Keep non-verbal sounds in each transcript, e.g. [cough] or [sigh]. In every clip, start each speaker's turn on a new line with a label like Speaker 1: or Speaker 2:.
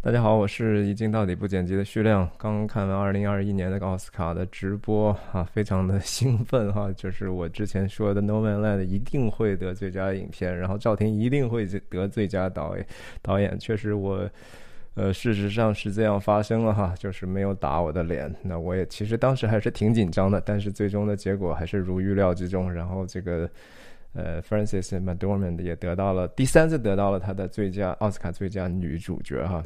Speaker 1: 大家好，我是一镜到底不剪辑的徐亮。刚看完二零二一年的奥斯卡的直播啊，非常的兴奋哈。[laughs] 就是我之前说的《No Man Land》一定会得最佳影片，然后赵婷一定会得最佳导演。导演确实我，呃，事实上是这样发生了哈，就是没有打我的脸。那我也其实当时还是挺紧张的，但是最终的结果还是如预料之中。然后这个。呃，Frances McDormand 也得到了第三次得到了她的最佳奥斯卡最佳女主角哈。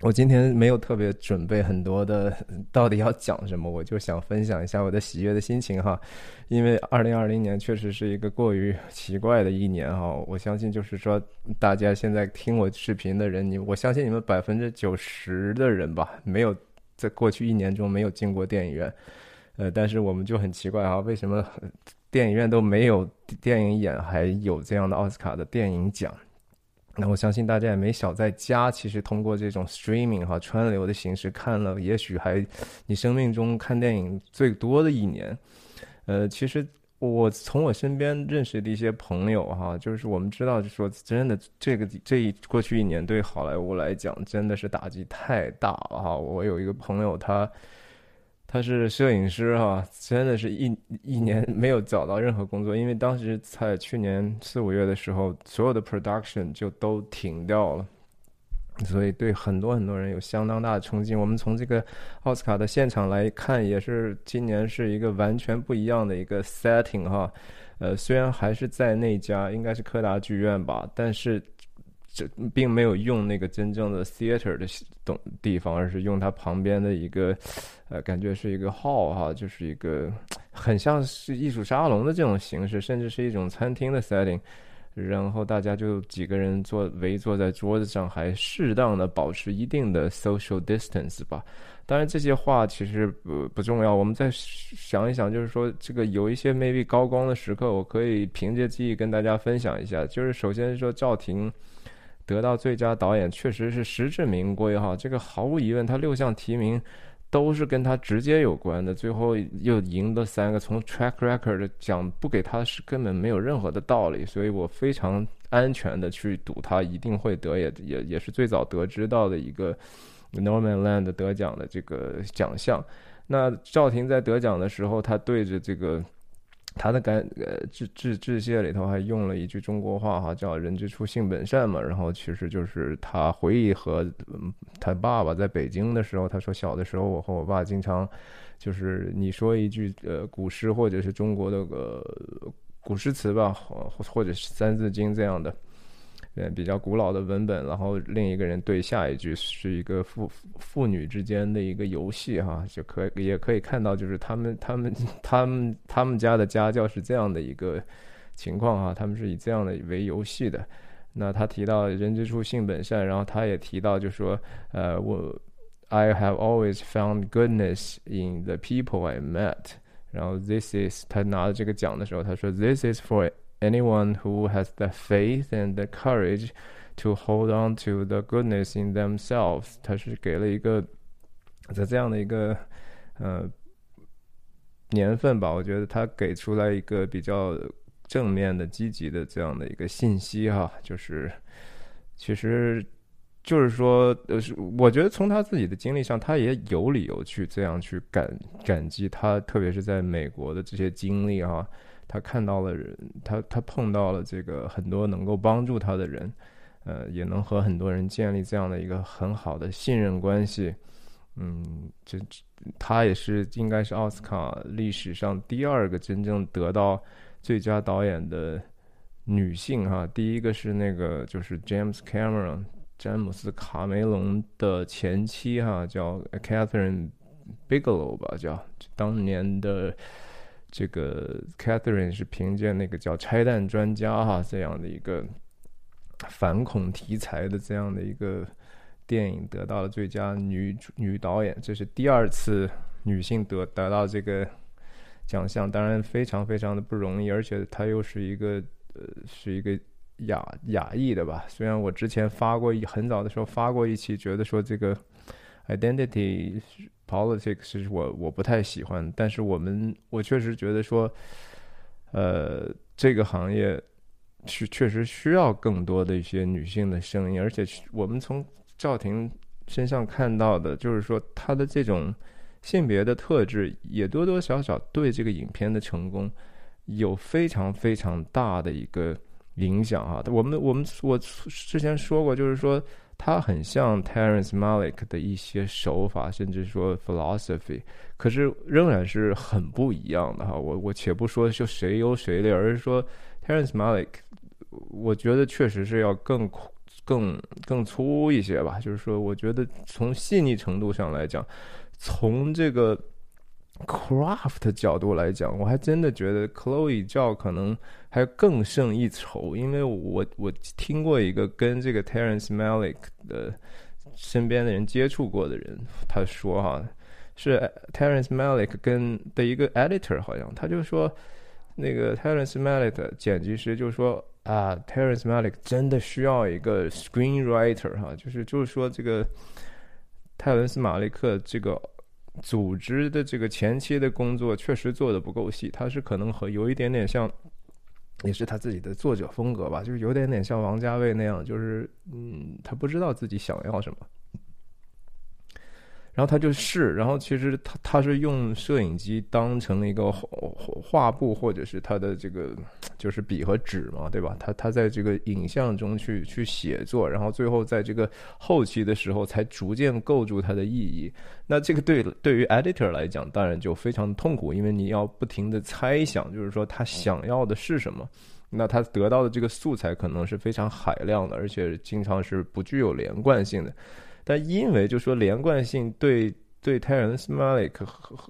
Speaker 1: 我今天没有特别准备很多的，[laughs] 到底要讲什么，我就想分享一下我的喜悦的心情哈。因为二零二零年确实是一个过于奇怪的一年哈。我相信就是说，大家现在听我视频的人，你我相信你们百分之九十的人吧，没有在过去一年中没有进过电影院。呃，但是我们就很奇怪啊，为什么？电影院都没有电影演，还有这样的奥斯卡的电影奖。那我相信大家也没少在家，其实通过这种 streaming 哈川流的形式看了，也许还你生命中看电影最多的一年。呃，其实我从我身边认识的一些朋友哈，就是我们知道，就说真的，这个这一过去一年对好莱坞来讲真的是打击太大了哈。我有一个朋友他。他是摄影师哈，真的是一一年没有找到任何工作，因为当时在去年四五月的时候，所有的 production 就都停掉了，所以对很多很多人有相当大的冲击。我们从这个奥斯卡的现场来看，也是今年是一个完全不一样的一个 setting 哈，呃，虽然还是在那家应该是柯达剧院吧，但是。这并没有用那个真正的 theater 的东地方，而是用它旁边的一个，呃，感觉是一个 hall 哈，就是一个很像是艺术沙龙的这种形式，甚至是一种餐厅的 setting。然后大家就几个人坐围坐在桌子上，还适当的保持一定的 social distance 吧。当然这些话其实不不重要，我们再想一想，就是说这个有一些 maybe 高光的时刻，我可以凭借记忆跟大家分享一下。就是首先说赵婷。得到最佳导演确实是实至名归哈，这个毫无疑问，他六项提名都是跟他直接有关的，最后又赢得三个，从 track record 讲不给他是根本没有任何的道理，所以我非常安全的去赌他一定会得，也也也是最早得知到的一个 Norman Land 得奖的这个奖项。那赵婷在得奖的时候，他对着这个。他的感呃致致致谢里头还用了一句中国话哈，叫“人之初性本善”嘛。然后其实就是他回忆和他爸爸在北京的时候，他说小的时候我和我爸经常就是你说一句呃古诗或者是中国的个古诗词吧，或或者是三字经这样的。呃，比较古老的文本，然后另一个人对下一句，是一个父父女之间的一个游戏哈，就可以也可以看到，就是他们他们他们他们家的家教是这样的一个情况哈，他们是以这样的为游戏的。那他提到人之初性本善，然后他也提到就说，呃，我 I have always found goodness in the people I met，然后 this is 他拿了这个奖的时候，他说 this is for anyone who has the faith and the courage to hold on to the goodness in themselves，他是给了一个在这样的一个呃年份吧，我觉得他给出来一个比较正面的、积极的这样的一个信息哈，就是其实就是说，呃，是我觉得从他自己的经历上，他也有理由去这样去感感激他，特别是在美国的这些经历哈。他看到了人，他他碰到了这个很多能够帮助他的人，呃，也能和很多人建立这样的一个很好的信任关系。嗯，这他也是应该是奥斯卡历史上第二个真正得到最佳导演的女性哈。第一个是那个就是 James Cameron 詹姆斯卡梅隆的前妻哈，叫 Catherine Bigelow 吧，叫当年的。这个 Catherine 是凭借那个叫《拆弹专家》哈这样的一个反恐题材的这样的一个电影得到了最佳女女导演，这是第二次女性得得到这个奖项，当然非常非常的不容易，而且她又是一个呃是一个亚亚裔的吧。虽然我之前发过一很早的时候发过一期，觉得说这个 identity。Politics 是我我不太喜欢，但是我们我确实觉得说，呃，这个行业是确实需要更多的一些女性的声音，而且我们从赵婷身上看到的，就是说她的这种性别的特质，也多多少少对这个影片的成功有非常非常大的一个影响啊。我们我们我之前说过，就是说他很像 Terence Malick 的一些手法，甚至说 philosophy，可是仍然是很不一样的哈。我我且不说就谁优谁劣，而是说 Terrence Malick，我觉得确实是要更。更更粗一些吧，就是说，我觉得从细腻程度上来讲，从这个 craft 角度来讲，我还真的觉得 Chloe 教可能还更胜一筹。因为我我听过一个跟这个 Terence Malick 的身边的人接触过的人，他说哈，是 Terence Malick 跟的一个 editor，好像他就说，那个 Terence Malick 剪辑师就说。啊，Terence Malick 真的需要一个 screenwriter 哈，就是就是说这个泰伦斯·马利克这个组织的这个前期的工作确实做的不够细，他是可能和有一点点像，也是他自己的作者风格吧，就是有点点像王家卫那样，就是嗯，他不知道自己想要什么。然后他就试，然后其实他他是用摄影机当成了一个画布，或者是他的这个就是笔和纸嘛，对吧？他他在这个影像中去去写作，然后最后在这个后期的时候才逐渐构筑它的意义。那这个对对于 editor 来讲，当然就非常痛苦，因为你要不停的猜想，就是说他想要的是什么，那他得到的这个素材可能是非常海量的，而且经常是不具有连贯性的。但因为就说连贯性对对 Terence Malik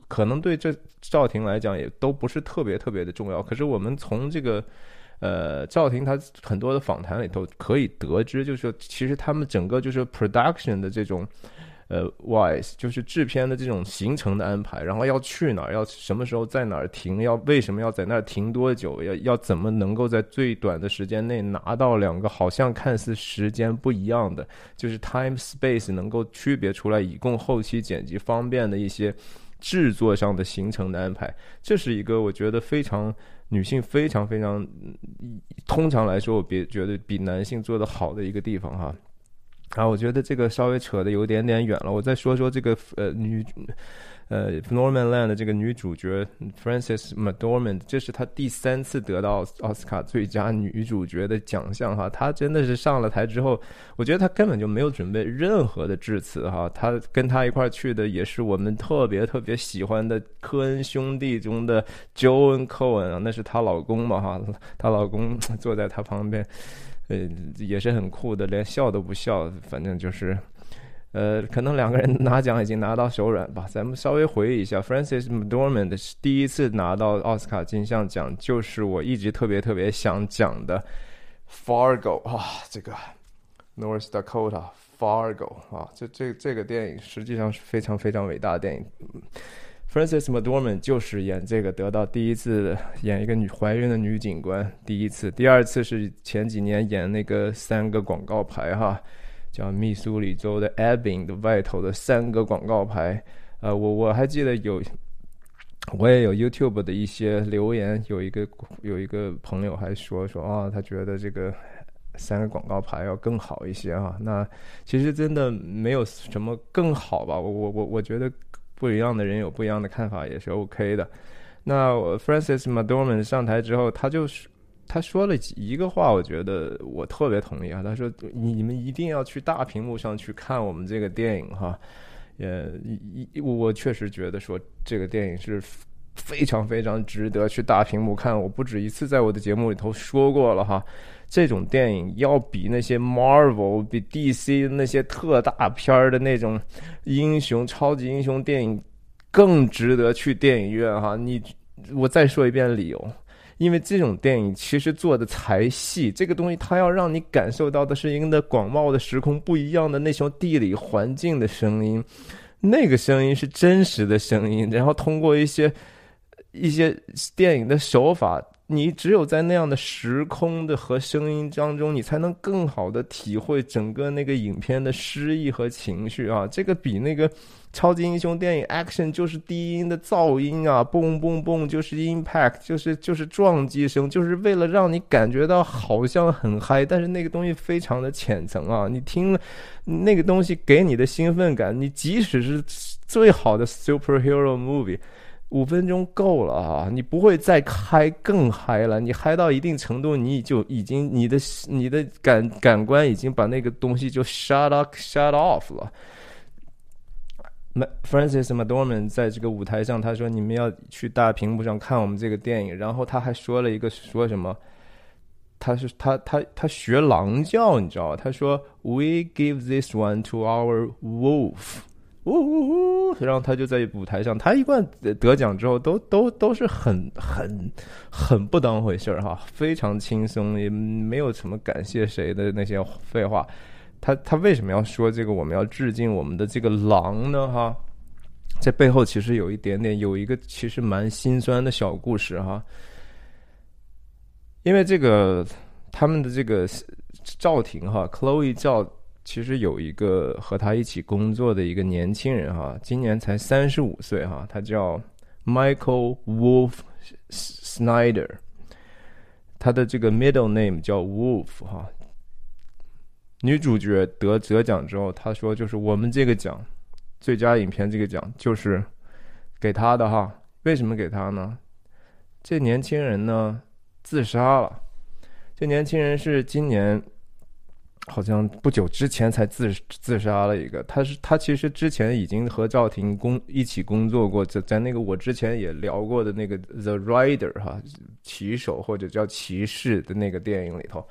Speaker 1: 可能对这赵婷来讲也都不是特别特别的重要。可是我们从这个呃赵婷她很多的访谈里头可以得知，就是其实他们整个就是 production 的这种。呃，wise 就是制片的这种行程的安排，然后要去哪儿，要什么时候在哪儿停，要为什么要在那儿停多久，要要怎么能够在最短的时间内拿到两个好像看似时间不一样的，就是 time space 能够区别出来，以供后期剪辑方便的一些制作上的行程的安排，这是一个我觉得非常女性非常非常，通常来说我别觉得比男性做的好的一个地方哈。啊，我觉得这个稍微扯的有点点远了。我再说说这个呃女呃 Norman Land 的这个女主角 Frances McDormand，这是她第三次得到奥斯卡最佳女主角的奖项哈。她真的是上了台之后，我觉得她根本就没有准备任何的致辞哈。她跟她一块去的也是我们特别特别喜欢的科恩兄弟中的 Joan Cohen 啊，那是她老公嘛哈，她老公坐在她旁边。呃，也是很酷的，连笑都不笑，反正就是，呃，可能两个人拿奖已经拿到手软吧。咱们稍微回忆一下，Francis McDormand 第一次拿到奥斯卡金像奖，就是我一直特别特别想讲的《Fargo》啊，这个 North Dakota Fargo 啊，这这这个电影实际上是非常非常伟大的电影。Frances m c d o r m a n 就是演这个得到第一次演一个女怀孕的女警官，第一次，第二次是前几年演那个三个广告牌哈，叫密苏里州的 Ebbing 的外头的三个广告牌。呃，我我还记得有，我也有 YouTube 的一些留言，有一个有一个朋友还说说啊，他觉得这个三个广告牌要更好一些啊。那其实真的没有什么更好吧，我我我我觉得。不一样的人有不一样的看法也是 OK 的。那 Francis McDormand 上台之后，他就是他说了一个话，我觉得我特别同意啊。他说：“你们一定要去大屏幕上去看我们这个电影哈。”呃，一我确实觉得说这个电影是非常非常值得去大屏幕看。我不止一次在我的节目里头说过了哈。这种电影要比那些 Marvel、比 DC 那些特大片儿的那种英雄、超级英雄电影更值得去电影院哈！你，我再说一遍理由，因为这种电影其实做的才细，这个东西它要让你感受到的是一个广袤的时空不一样的那种地理环境的声音，那个声音是真实的声音，然后通过一些一些电影的手法。你只有在那样的时空的和声音当中，你才能更好的体会整个那个影片的诗意和情绪啊！这个比那个超级英雄电影 action 就是低音的噪音啊，嘣嘣嘣就是 impact，就是就是撞击声，就是为了让你感觉到好像很嗨，但是那个东西非常的浅层啊！你听了那个东西给你的兴奋感，你即使是最好的 superhero movie。五分钟够了啊！你不会再嗨更嗨了。你嗨到一定程度，你就已经你的你的感感官已经把那个东西就 shut up shut off 了。Francis m c d o r m a n 在这个舞台上，他说：“你们要去大屏幕上看我们这个电影。”然后他还说了一个说什么？他是他他他学狼叫，你知道吗？他说：“We give this one to our wolf。”呜呜呜！然后他就在舞台上，他一贯得奖之后都都都是很很很不当回事儿哈，非常轻松，也没有什么感谢谁的那些废话。他他为什么要说这个？我们要致敬我们的这个狼呢？哈，在背后其实有一点点有一个其实蛮心酸的小故事哈，因为这个他们的这个赵婷哈，Chloe 赵。其实有一个和他一起工作的一个年轻人哈，今年才三十五岁哈，他叫 Michael Wolf Snyder，他的这个 middle name 叫 Wolf 哈。女主角得得奖之后，她说就是我们这个奖，最佳影片这个奖就是给他的哈。为什么给他呢？这年轻人呢自杀了，这年轻人是今年。好像不久之前才自自杀了一个，他是他其实之前已经和赵婷工一起工作过，在在那个我之前也聊过的那个 The Rider 哈骑手或者叫骑士的那个电影里头，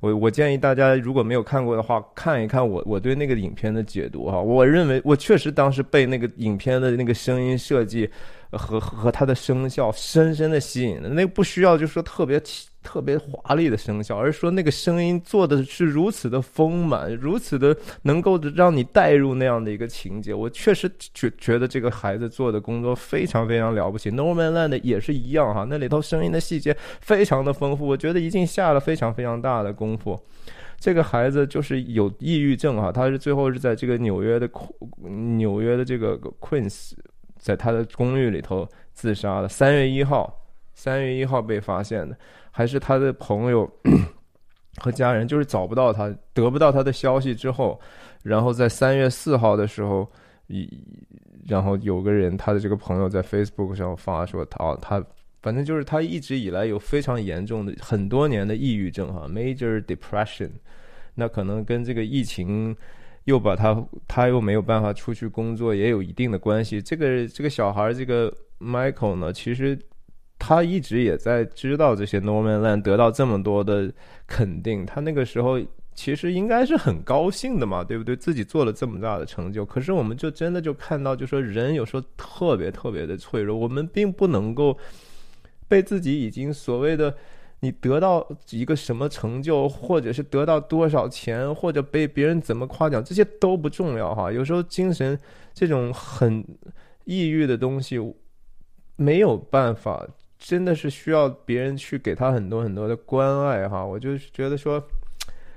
Speaker 1: 我我建议大家如果没有看过的话，看一看我我对那个影片的解读哈，我认为我确实当时被那个影片的那个声音设计和和它的声效深深的吸引了，那个不需要就说特别。特别华丽的声效，而说那个声音做的是如此的丰满，如此的能够让你带入那样的一个情节。我确实觉觉得这个孩子做的工作非常非常了不起。Norman Land 也是一样哈，那里头声音的细节非常的丰富，我觉得已经下了非常非常大的功夫。这个孩子就是有抑郁症哈，他是最后是在这个纽约的纽约的这个 Queens，在他的公寓里头自杀的。三月一号，三月一号被发现的。还是他的朋友 [clears throat] 和家人，就是找不到他，得不到他的消息之后，然后在三月四号的时候，一然后有个人，他的这个朋友在 Facebook 上发说，他他反正就是他一直以来有非常严重的很多年的抑郁症哈，Major Depression，那可能跟这个疫情又把他他又没有办法出去工作也有一定的关系。这个这个小孩这个 Michael 呢，其实。他一直也在知道这些 Norman Land 得到这么多的肯定，他那个时候其实应该是很高兴的嘛，对不对？自己做了这么大的成就，可是我们就真的就看到，就说人有时候特别特别的脆弱，我们并不能够被自己已经所谓的你得到一个什么成就，或者是得到多少钱，或者被别人怎么夸奖，这些都不重要哈。有时候精神这种很抑郁的东西没有办法。真的是需要别人去给他很多很多的关爱哈，我就觉得说，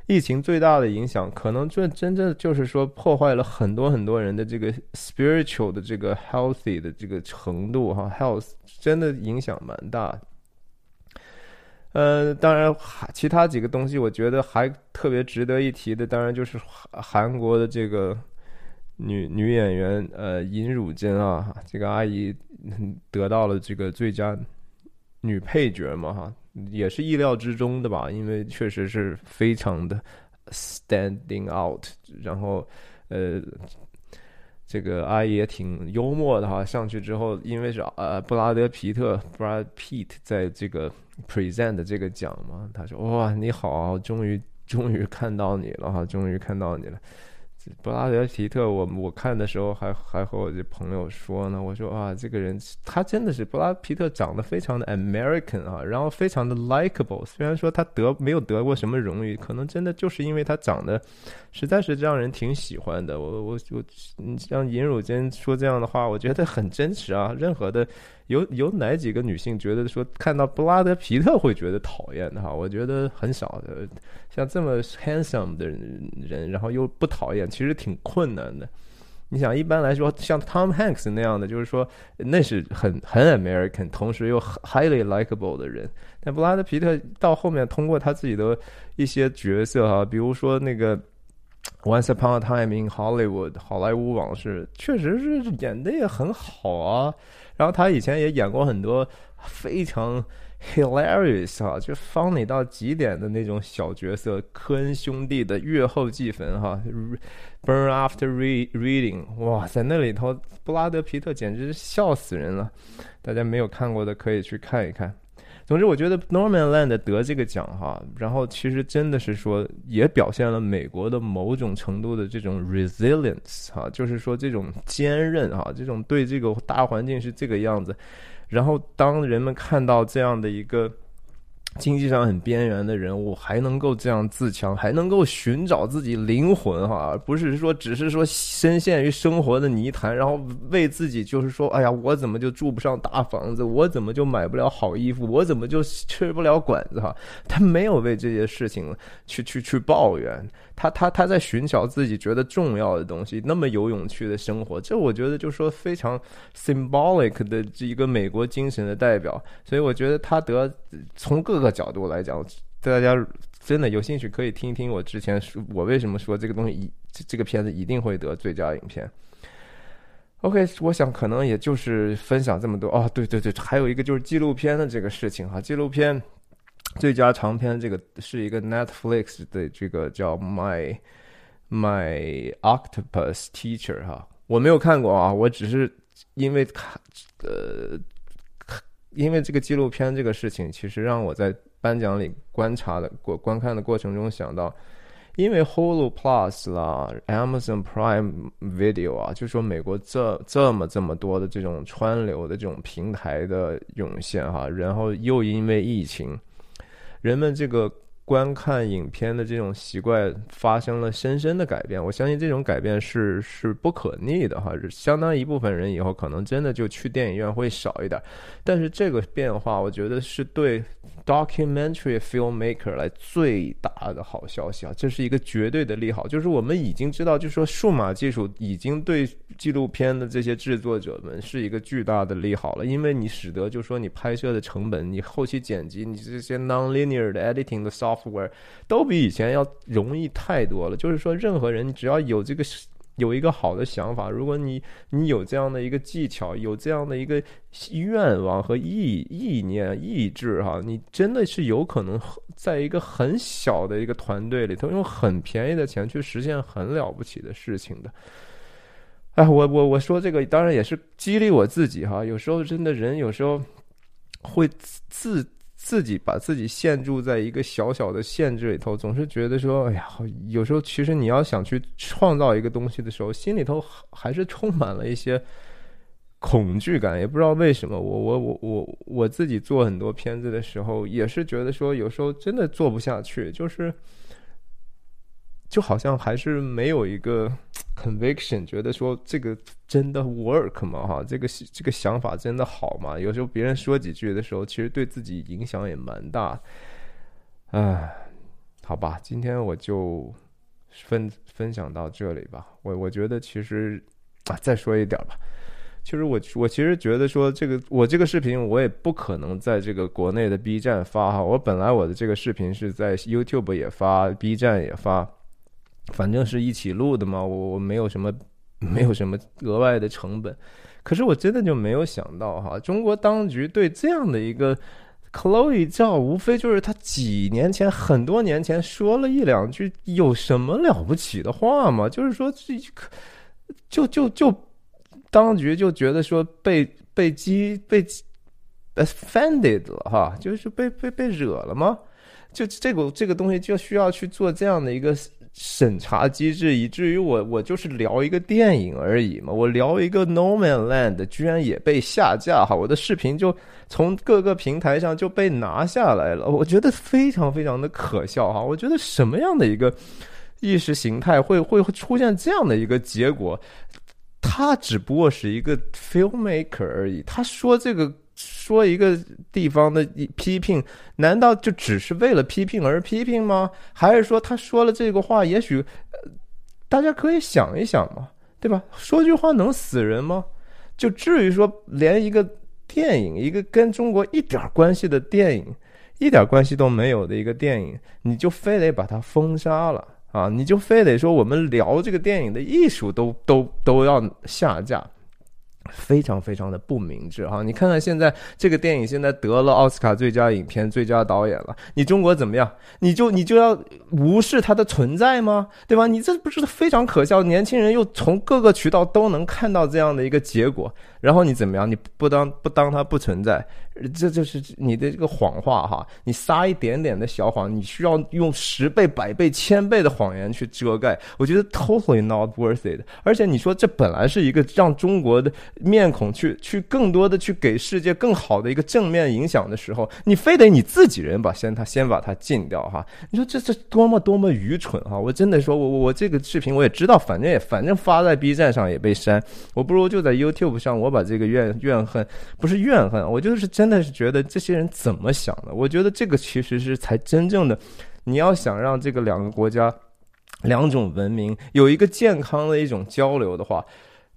Speaker 1: 疫情最大的影响，可能这真正就是说破坏了很多很多人的这个 spiritual 的这个 healthy 的这个程度哈，health 真的影响蛮大。呃，当然还其他几个东西，我觉得还特别值得一提的，当然就是韩韩国的这个女女演员呃尹汝贞啊，这个阿姨得到了这个最佳。女配角嘛，哈，也是意料之中的吧，因为确实是非常的 standing out。然后，呃，这个阿姨也挺幽默的哈，上去之后，因为是呃布拉德皮特 （Brad Pitt） 在这个 present 这个奖嘛，他说：“哇，你好，终于终于看到你了哈，终于看到你了。”布拉德皮特，我我看的时候还还和我这朋友说呢，我说啊，这个人他真的是布拉皮特长得非常的 American 啊，然后非常的 likable。虽然说他得没有得过什么荣誉，可能真的就是因为他长得实在是让人挺喜欢的。我我我，像尹汝贞说这样的话，我觉得很真实啊。任何的有有哪几个女性觉得说看到布拉德皮特会觉得讨厌的哈？我觉得很少的。像这么 handsome 的人，然后又不讨厌，其实挺困难的。你想，一般来说，像 Tom Hanks 那样的，就是说那是很很 American，同时又 highly likable 的人。但布拉德皮特到后面通过他自己的一些角色哈，比如说那个 Once Upon a Time in Hollywood 好莱坞往事，确实是演的也很好啊。然后他以前也演过很多非常。Hilarious 哈，就 funny 到极点的那种小角色，科恩兄弟的月后祭坟哈，burn after reading，哇，在那里头，布拉德皮特简直是笑死人了。大家没有看过的可以去看一看。总之，我觉得 Norman Land 得这个奖哈，然后其实真的是说，也表现了美国的某种程度的这种 resilience 哈，就是说这种坚韧哈，这种对这个大环境是这个样子。然后，当人们看到这样的一个经济上很边缘的人物，还能够这样自强，还能够寻找自己灵魂，哈，而不是说只是说深陷于生活的泥潭，然后为自己就是说，哎呀，我怎么就住不上大房子，我怎么就买不了好衣服，我怎么就吃不了馆子，哈，他没有为这些事情去去去抱怨。他他他在寻找自己觉得重要的东西，那么有勇气的生活，这我觉得就说非常 symbolic 的这一个美国精神的代表。所以我觉得他得从各个角度来讲，大家真的有兴趣可以听一听我之前说我为什么说这个东西一这个片子一定会得最佳影片。OK，我想可能也就是分享这么多哦，对对对，还有一个就是纪录片的这个事情哈，纪录片。最佳长片这个是一个 Netflix 的这个叫 My My Octopus Teacher 哈，我没有看过啊，我只是因为看呃，因为这个纪录片这个事情，其实让我在颁奖里观察的过观看的过程中想到，因为 Hulu Plus 啦，Amazon Prime Video 啊，就说美国这这么这么多的这种川流的这种平台的涌现哈，然后又因为疫情。人们这个观看影片的这种习惯发生了深深的改变，我相信这种改变是是不可逆的哈，相当一部分人以后可能真的就去电影院会少一点，但是这个变化我觉得是对。Documentary filmmaker 来最大的好消息啊，这是一个绝对的利好，就是我们已经知道，就是说数码技术已经对纪录片的这些制作者们是一个巨大的利好了，因为你使得就是说你拍摄的成本、你后期剪辑、你这些 nonlinear 的 editing 的 soft software 都比以前要容易太多了。就是说，任何人只要有这个。有一个好的想法，如果你你有这样的一个技巧，有这样的一个愿望和意意念、意志，哈，你真的是有可能在一个很小的一个团队里头，用很便宜的钱去实现很了不起的事情的。哎，我我我说这个当然也是激励我自己哈，有时候真的人有时候会自。自己把自己限住在一个小小的限制里头，总是觉得说，哎呀，有时候其实你要想去创造一个东西的时候，心里头还是充满了一些恐惧感，也不知道为什么。我我我我我自己做很多片子的时候，也是觉得说，有时候真的做不下去，就是。就好像还是没有一个 conviction，觉得说这个真的 work 吗？哈，这个这个想法真的好吗？有时候别人说几句的时候，其实对自己影响也蛮大。唉，好吧，今天我就分分享到这里吧。我我觉得其实啊，再说一点吧。其实我我其实觉得说这个我这个视频我也不可能在这个国内的 B 站发哈。我本来我的这个视频是在 YouTube 也发，B 站也发。反正是一起录的嘛，我我没有什么，没有什么额外的成本，可是我真的就没有想到哈，中国当局对这样的一个 Chloe 照，无非就是他几年前、很多年前说了一两句有什么了不起的话嘛？就是说这就就就当局就觉得说被被激被 offended 了哈，就是被被被惹了吗？就这个这个东西就需要去做这样的一个。审查机制，以至于我我就是聊一个电影而已嘛，我聊一个 No Man Land，居然也被下架哈，我的视频就从各个平台上就被拿下来了，我觉得非常非常的可笑哈，我觉得什么样的一个意识形态会会出现这样的一个结果？他只不过是一个 filmmaker 而已。他说这个说一个地方的批评，难道就只是为了批评而批评吗？还是说他说了这个话，也许大家可以想一想嘛，对吧？说句话能死人吗？就至于说连一个电影，一个跟中国一点关系的电影，一点关系都没有的一个电影，你就非得把它封杀了？啊，你就非得说我们聊这个电影的艺术都都都要下架，非常非常的不明智哈！你看看现在这个电影现在得了奥斯卡最佳影片、最佳导演了，你中国怎么样？你就你就要无视它的存在吗？对吧？你这不是非常可笑？年轻人又从各个渠道都能看到这样的一个结果，然后你怎么样？你不当不当它不存在？这就是你的这个谎话哈，你撒一点点的小谎，你需要用十倍、百倍、千倍的谎言去遮盖。我觉得 totally not worth it。而且你说这本来是一个让中国的面孔去去更多的去给世界更好的一个正面影响的时候，你非得你自己人把先他先把它禁掉哈？你说这这多么多么愚蠢哈！我真的说我我我这个视频我也知道，反正也反正发在 B 站上也被删，我不如就在 YouTube 上我我把这个怨怨恨不是怨恨，我就是真。真的是觉得这些人怎么想的？我觉得这个其实是才真正的，你要想让这个两个国家、两种文明有一个健康的一种交流的话，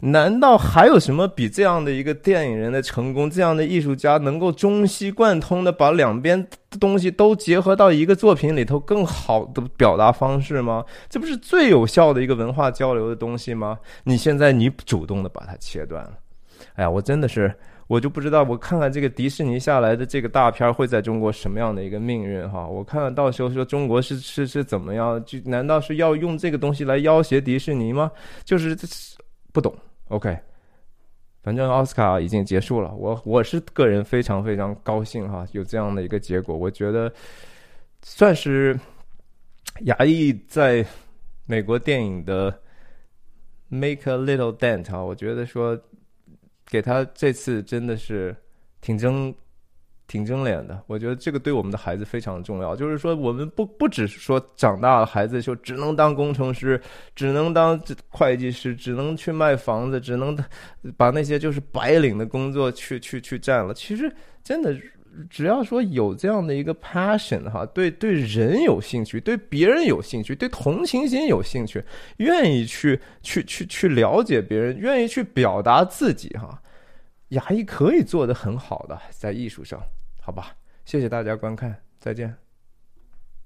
Speaker 1: 难道还有什么比这样的一个电影人的成功，这样的艺术家能够中西贯通的把两边东西都结合到一个作品里头更好的表达方式吗？这不是最有效的一个文化交流的东西吗？你现在你主动的把它切断了，哎呀，我真的是。我就不知道，我看看这个迪士尼下来的这个大片会在中国什么样的一个命运哈？我看看到时候说中国是是是怎么样？就难道是要用这个东西来要挟迪士尼吗？就是不懂。OK，反正奥斯卡已经结束了，我我是个人非常非常高兴哈，有这样的一个结果，我觉得算是亚裔在美国电影的 make a little dent 啊，我觉得说。给他这次真的是挺争挺争脸的，我觉得这个对我们的孩子非常重要。就是说，我们不不只是说长大了孩子就只能当工程师，只能当会计师，只能去卖房子，只能把那些就是白领的工作去去去占了。其实真的。只要说有这样的一个 passion 哈，对对人有兴趣，对别人有兴趣，对同情心有兴趣，愿意去去去去了解别人，愿意去表达自己哈，牙医可以做得很好的在艺术上，好吧？谢谢大家观看，再见。